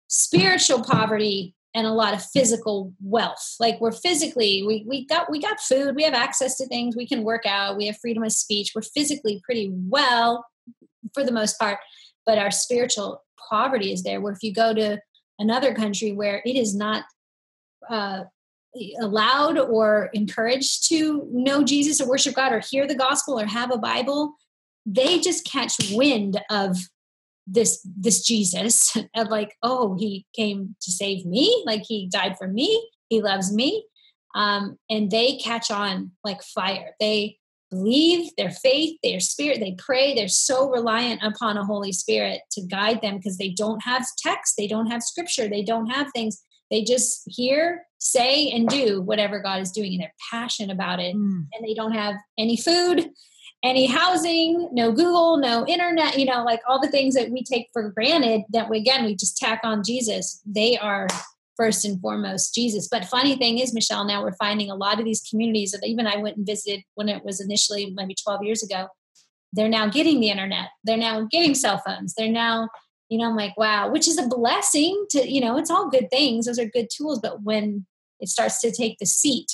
spiritual poverty and a lot of physical wealth. Like we're physically, we, we got, we got food, we have access to things, we can work out, we have freedom of speech. We're physically pretty well for the most part, but our spiritual poverty is there where if you go to, another country where it is not uh, allowed or encouraged to know Jesus or worship God or hear the gospel or have a Bible, they just catch wind of this this Jesus of like, oh, he came to save me, like he died for me, he loves me. Um, and they catch on like fire. They believe their faith, their spirit, they pray. They're so reliant upon a Holy Spirit to guide them because they don't have text, they don't have scripture, they don't have things. They just hear, say, and do whatever God is doing, and they're passionate about it. Mm. And they don't have any food, any housing, no Google, no internet, you know, like all the things that we take for granted that we, again, we just tack on Jesus. They are first and foremost Jesus. But funny thing is, Michelle, now we're finding a lot of these communities that even I went and visited when it was initially maybe 12 years ago. They're now getting the internet. They're now getting cell phones. They're now, you know, I'm like, wow, which is a blessing to, you know, it's all good things. Those are good tools. But when it starts to take the seat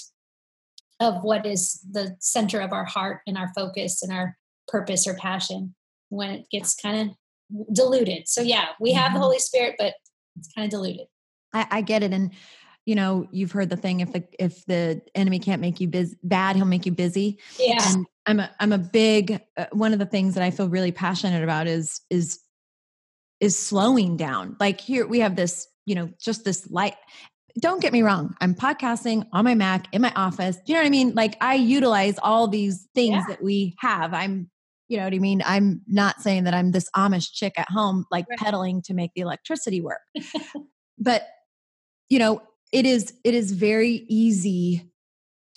of what is the center of our heart and our focus and our purpose or passion when it gets kind of diluted. So yeah, we have the mm-hmm. Holy Spirit, but it's kind of diluted. I, I get it. And you know, you've heard the thing: if the if the enemy can't make you biz- bad, he'll make you busy. Yeah. And I'm a I'm a big uh, one of the things that I feel really passionate about is is is slowing down. Like here we have this, you know, just this light don't get me wrong. I'm podcasting on my Mac in my office. Do you know what I mean? Like I utilize all these things yeah. that we have. I'm, you know what I mean? I'm not saying that I'm this Amish chick at home, like right. pedaling to make the electricity work. but, you know, it is, it is very easy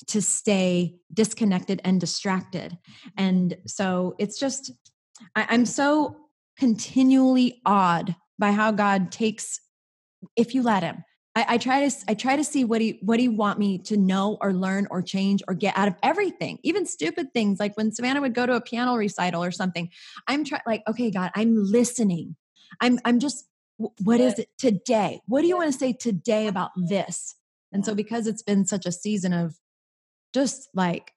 to stay disconnected and distracted. And so it's just, I, I'm so continually awed by how God takes, if you let Him, I, I, try to I try to see what he what he want me to know or learn or change or get out of everything, even stupid things like when Savannah would go to a piano recital or something. I'm trying like, okay, God, I'm listening. I'm I'm just what is it today? What do you want to say today about this? And so because it's been such a season of just like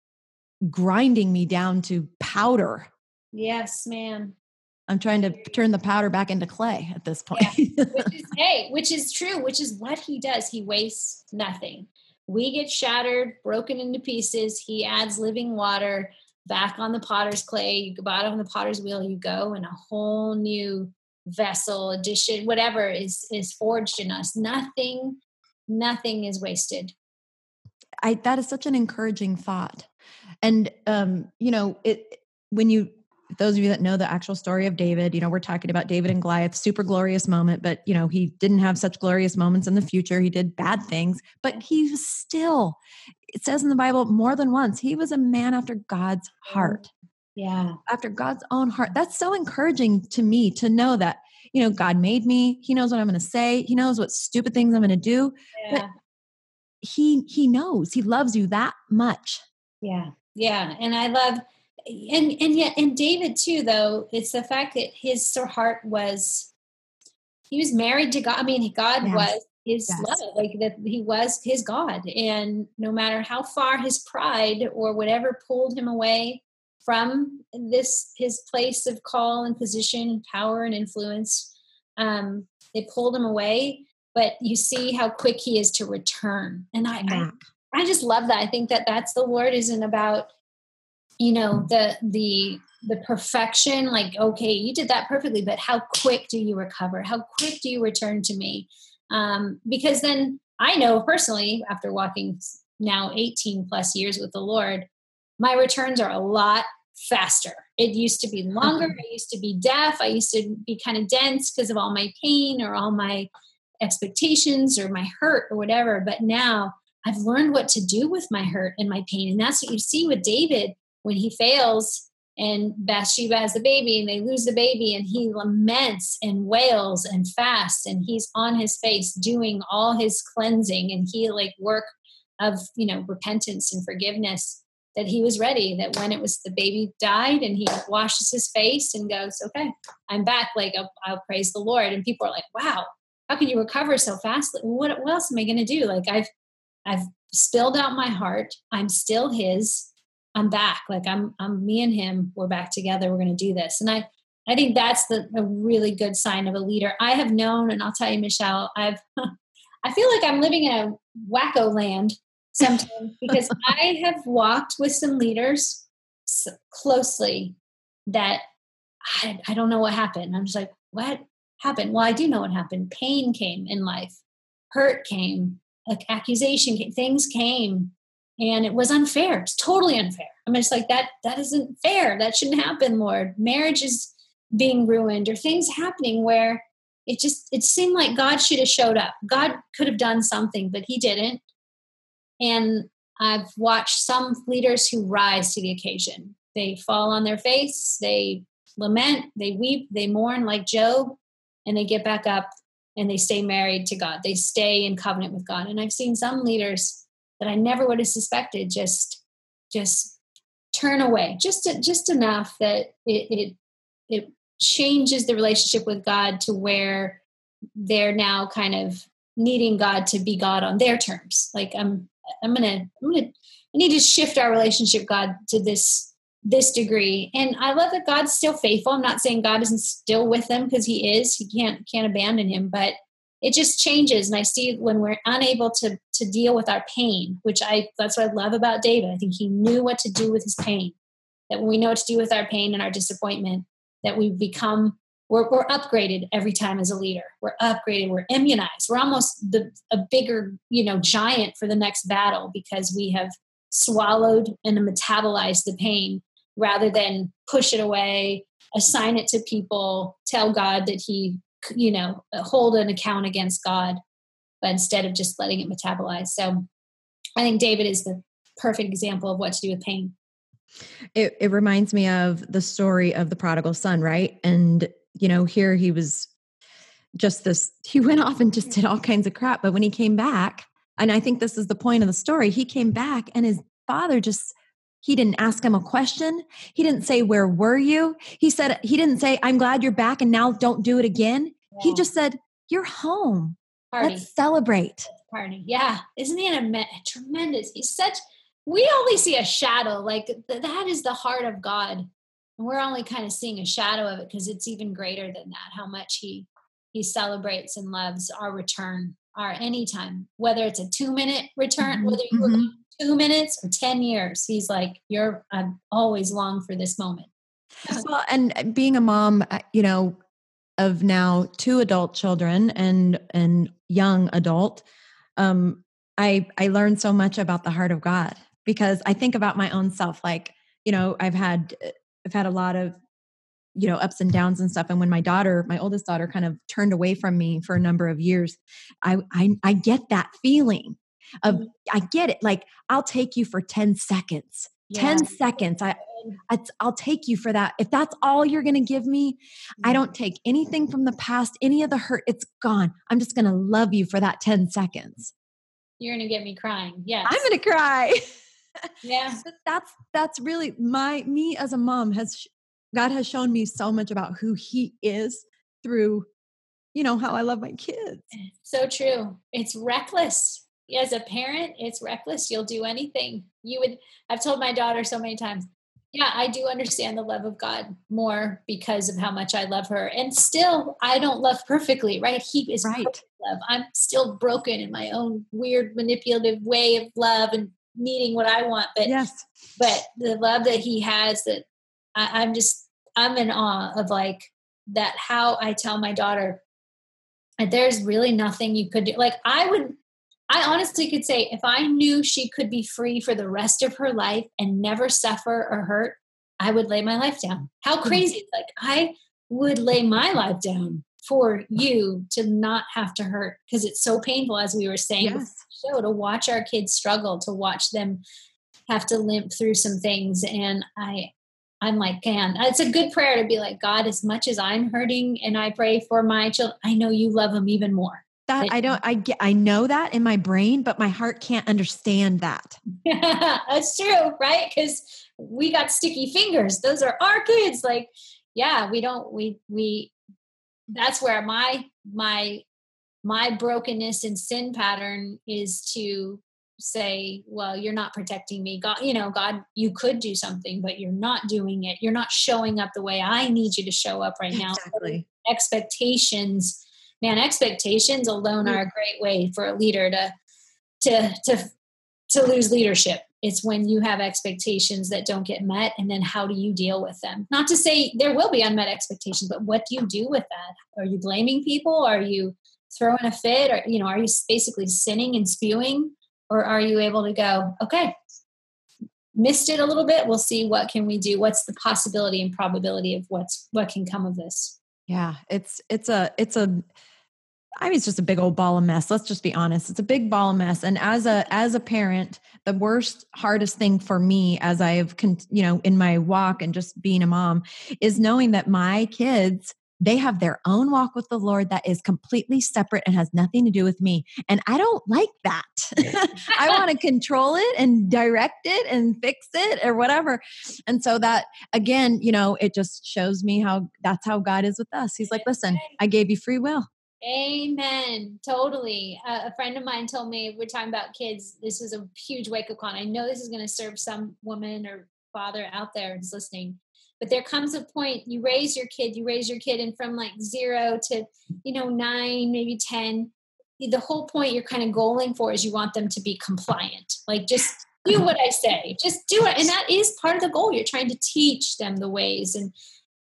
grinding me down to powder. Yes, ma'am. I'm trying to turn the powder back into clay at this point. Yeah. Which is, hey, which is true, which is what he does. He wastes nothing. We get shattered, broken into pieces. He adds living water back on the potter's clay. You go out on the potter's wheel, you go, and a whole new vessel, addition, whatever is is forged in us. Nothing, nothing is wasted. I that is such an encouraging thought. And um, you know, it when you those of you that know the actual story of David, you know, we're talking about David and Goliath, super glorious moment, but you know, he didn't have such glorious moments in the future. He did bad things, but he was still, it says in the Bible more than once, he was a man after God's heart. Yeah. After God's own heart. That's so encouraging to me to know that, you know, God made me. He knows what I'm going to say. He knows what stupid things I'm going to do. Yeah. But he he knows. He loves you that much. Yeah. Yeah. And I love and and yet and david too though it's the fact that his heart was he was married to god i mean god yes. was his yes. love like that he was his god and no matter how far his pride or whatever pulled him away from this his place of call and position and power and influence. Um it pulled him away but you see how quick he is to return. And i I, I just love that. I think that that's the lord isn't about you know the the the perfection like okay you did that perfectly but how quick do you recover? How quick do you return to me? Um, because then i know personally after walking now 18 plus years with the lord my returns are a lot faster. It used to be longer i used to be deaf i used to be kind of dense because of all my pain or all my expectations or my hurt or whatever but now i've learned what to do with my hurt and my pain and that's what you see with david when he fails and Bathsheba has the baby and they lose the baby and he laments and wails and fasts and he's on his face doing all his cleansing and he like work of you know repentance and forgiveness that he was ready that when it was the baby died and he washes his face and goes okay i'm back like I'll, I'll praise the lord and people are like wow how can you recover so fast what, what else am i going to do like i've i've spilled out my heart i'm still his I'm back. Like I'm, I'm me and him. We're back together. We're going to do this. And I, I think that's the a really good sign of a leader. I have known, and I'll tell you, Michelle, I've, I feel like I'm living in a wacko land sometimes because I have walked with some leaders closely that I, I don't know what happened. I'm just like, what happened? Well, I do know what happened. Pain came in life, hurt came, like accusation came, things came. And it was unfair. It's totally unfair. I'm just like that that isn't fair. That shouldn't happen lord. Marriage is being ruined or things happening where it just it seemed like god should have showed up. God could have done something but he didn't and i've watched some leaders who rise to the occasion. They fall on their face they lament they weep they mourn like job and they get back up and they stay married to god. They stay in covenant with god. And i've seen some leaders that i never would have suspected just just turn away just just enough that it it it changes the relationship with god to where they're now kind of needing god to be god on their terms. Like i'm i'm gonna i'm gonna I need to shift our relationship, God, to this this degree. And I love that God's still faithful. I'm not saying God isn't still with them because He is. He can't can't abandon him, but it just changes. And I see when we're unable to to deal with our pain, which I that's what I love about David. I think he knew what to do with his pain. That when we know what to do with our pain and our disappointment, that we become we're, we're upgraded every time as a leader. We're upgraded. We're immunized. We're almost the a bigger you know giant for the next battle because we have swallowed and metabolized the pain rather than push it away, assign it to people, tell God that He, you know, hold an account against God, but instead of just letting it metabolize. So I think David is the perfect example of what to do with pain. It, it reminds me of the story of the prodigal son, right? And, you know, here he was just this, he went off and just did all kinds of crap. But when he came back, and I think this is the point of the story, he came back and his father just he didn't ask him a question. He didn't say, Where were you? He said, He didn't say, I'm glad you're back and now don't do it again. Yeah. He just said, You're home. Party. Let's celebrate. Party. Yeah. Isn't he an, a tremendous? He's such, we only see a shadow. Like th- that is the heart of God. And we're only kind of seeing a shadow of it because it's even greater than that, how much he he celebrates and loves our return, our anytime, whether it's a two minute return, mm-hmm. whether you were mm-hmm two minutes or 10 years. He's like, You're, I've always longed for this moment. well, and uh, being a mom, uh, you know, of now two adult children and and young adult, um, I I learned so much about the heart of God because I think about my own self. Like, you know, I've had uh, I've had a lot of you know ups and downs and stuff and when my daughter my oldest daughter kind of turned away from me for a number of years i i, I get that feeling of mm-hmm. I get it. Like I'll take you for 10 seconds. Yeah. 10 seconds. I, I will take you for that. If that's all you're going to give me, I mm-hmm. don't take anything from the past, any of the hurt, it's gone. I'm just going to love you for that 10 seconds. You're going to get me crying. Yes. I'm going to cry. Yeah. that's that's really my me as a mom has God has shown me so much about who he is through you know how I love my kids. Eh, so true. It's reckless as a parent, it's reckless. You'll do anything. You would, I've told my daughter so many times, yeah, I do understand the love of God more because of how much I love her. And still, I don't love perfectly, right? He is right. love. I'm still broken in my own weird, manipulative way of love and needing what I want. But yes, but the love that he has that I, I'm just, I'm in awe of like that, how I tell my daughter, there's really nothing you could do. Like I would I honestly could say if I knew she could be free for the rest of her life and never suffer or hurt, I would lay my life down. How hmm. crazy. Like I would lay my life down for you to not have to hurt because it's so painful as we were saying yes. Show to watch our kids struggle to watch them have to limp through some things and i i'm like man it's a good prayer to be like god as much as i'm hurting and i pray for my children i know you love them even more that I don't I get I know that in my brain, but my heart can't understand that. That's true, right? Because we got sticky fingers. Those are our kids. Like, yeah, we don't we we that's where my my my brokenness and sin pattern is to say well you're not protecting me god you know god you could do something but you're not doing it you're not showing up the way i need you to show up right now exactly. expectations man, expectations alone mm. are a great way for a leader to to to to lose leadership. It's when you have expectations that don't get met, and then how do you deal with them? Not to say there will be unmet expectations, but what do you do with that? Are you blaming people? Are you throwing a fit? Or you know, are you basically sinning and spewing, or are you able to go, okay, missed it a little bit? We'll see what can we do. What's the possibility and probability of what's what can come of this? Yeah, it's it's a it's a I mean, it's just a big old ball of mess. Let's just be honest. It's a big ball of mess. And as a as a parent, the worst, hardest thing for me, as I've, you know, in my walk and just being a mom, is knowing that my kids they have their own walk with the Lord that is completely separate and has nothing to do with me. And I don't like that. I want to control it and direct it and fix it or whatever. And so that, again, you know, it just shows me how that's how God is with us. He's like, listen, I gave you free will. Amen. Totally. Uh, a friend of mine told me we're talking about kids. This was a huge wake up call. I know this is going to serve some woman or father out there who's listening. But there comes a point you raise your kid, you raise your kid, and from like zero to you know nine, maybe ten, the whole point you're kind of goaling for is you want them to be compliant. Like just do what I say, just do it, and that is part of the goal. You're trying to teach them the ways, and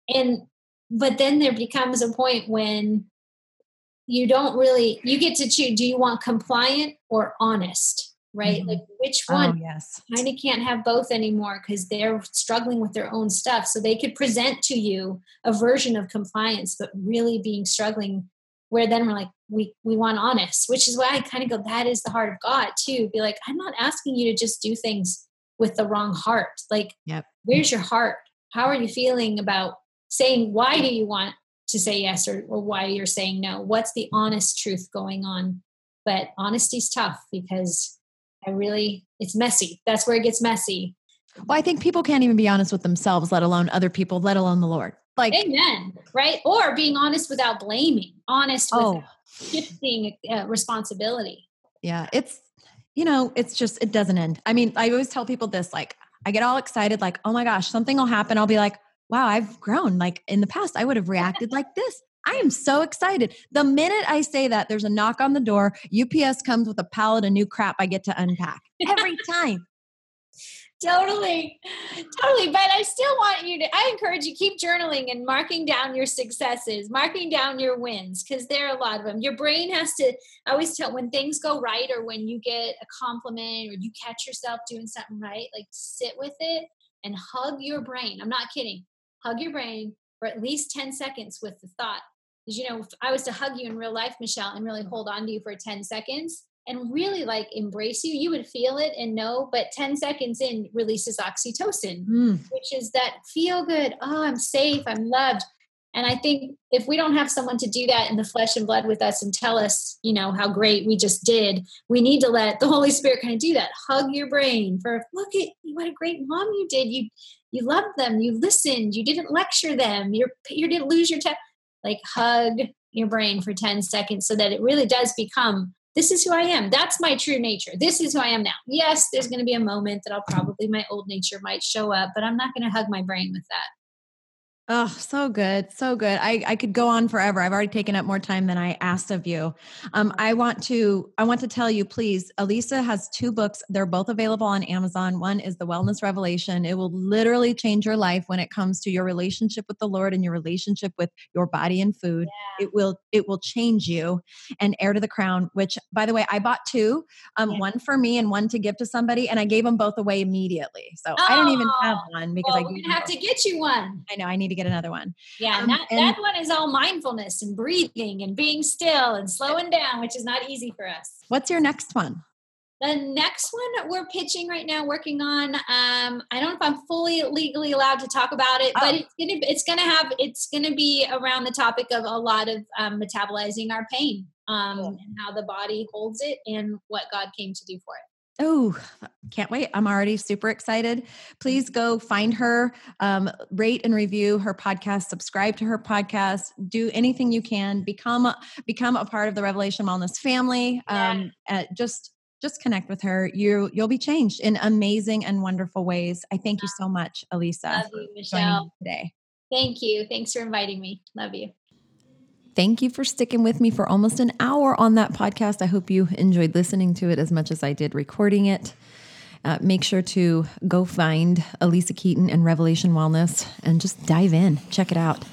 and but then there becomes a point when you don't really you get to choose do you want compliant or honest right mm-hmm. like which one oh, yes kind of can't have both anymore because they're struggling with their own stuff so they could present to you a version of compliance but really being struggling where then we're like we we want honest which is why i kind of go that is the heart of god too be like i'm not asking you to just do things with the wrong heart like yep. where's your heart how are you feeling about saying why do you want to say yes or, or why you're saying no. What's the honest truth going on? But honesty's tough because I really, it's messy. That's where it gets messy. Well, I think people can't even be honest with themselves, let alone other people, let alone the Lord. Like, amen. Right. Or being honest without blaming, honest oh. without shifting uh, responsibility. Yeah. It's, you know, it's just, it doesn't end. I mean, I always tell people this like, I get all excited, like, oh my gosh, something will happen. I'll be like, wow, I've grown. Like in the past, I would have reacted like this. I am so excited. The minute I say that, there's a knock on the door. UPS comes with a pallet of new crap I get to unpack every time. totally. Totally. But I still want you to, I encourage you keep journaling and marking down your successes, marking down your wins, because there are a lot of them. Your brain has to, I always tell when things go right or when you get a compliment or you catch yourself doing something right, like sit with it and hug your brain. I'm not kidding hug your brain for at least 10 seconds with the thought. You know, if I was to hug you in real life, Michelle, and really hold on to you for 10 seconds and really like embrace you, you would feel it and know. But 10 seconds in releases oxytocin, mm. which is that feel good. Oh, I'm safe. I'm loved. And I think if we don't have someone to do that in the flesh and blood with us and tell us, you know, how great we just did, we need to let the Holy Spirit kind of do that. Hug your brain for look at what a great mom you did. You you loved them, you listened, you didn't lecture them, you're you didn't lose your time. Like hug your brain for 10 seconds so that it really does become this is who I am. That's my true nature. This is who I am now. Yes, there's going to be a moment that I'll probably, my old nature might show up, but I'm not going to hug my brain with that. Oh, so good. So good. I, I could go on forever. I've already taken up more time than I asked of you. Um, I want to I want to tell you, please, Alisa has two books. They're both available on Amazon. One is The Wellness Revelation. It will literally change your life when it comes to your relationship with the Lord and your relationship with your body and food. Yeah. It will it will change you. And Heir to the Crown, which by the way, I bought two, um, yeah. one for me and one to give to somebody, and I gave them both away immediately. So oh, I don't even have one because well, I we're gonna have to get you one. I know I need to get another one. Yeah, um, that, and, that one is all mindfulness and breathing and being still and slowing down, which is not easy for us. What's your next one? The next one we're pitching right now, working on. Um, I don't know if I'm fully legally allowed to talk about it, oh. but it's gonna it's gonna have it's gonna be around the topic of a lot of um, metabolizing our pain um, cool. and how the body holds it and what God came to do for it. Oh, can't wait. I'm already super excited. Please go find her, um, rate and review her podcast, subscribe to her podcast, do anything you can, become, become a part of the Revelation Wellness family. Um, yeah. just, just connect with her. You, you'll be changed in amazing and wonderful ways. I thank you so much, Alisa, Love you, Michelle. today. Thank you. Thanks for inviting me. Love you. Thank you for sticking with me for almost an hour on that podcast. I hope you enjoyed listening to it as much as I did recording it. Uh, make sure to go find Alisa Keeton and Revelation Wellness and just dive in, check it out.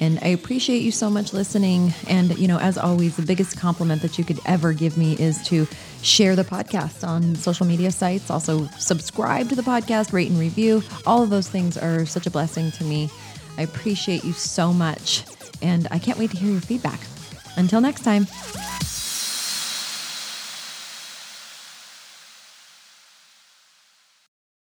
And I appreciate you so much listening. And, you know, as always, the biggest compliment that you could ever give me is to share the podcast on social media sites. Also, subscribe to the podcast, rate and review. All of those things are such a blessing to me. I appreciate you so much and I can't wait to hear your feedback. Until next time.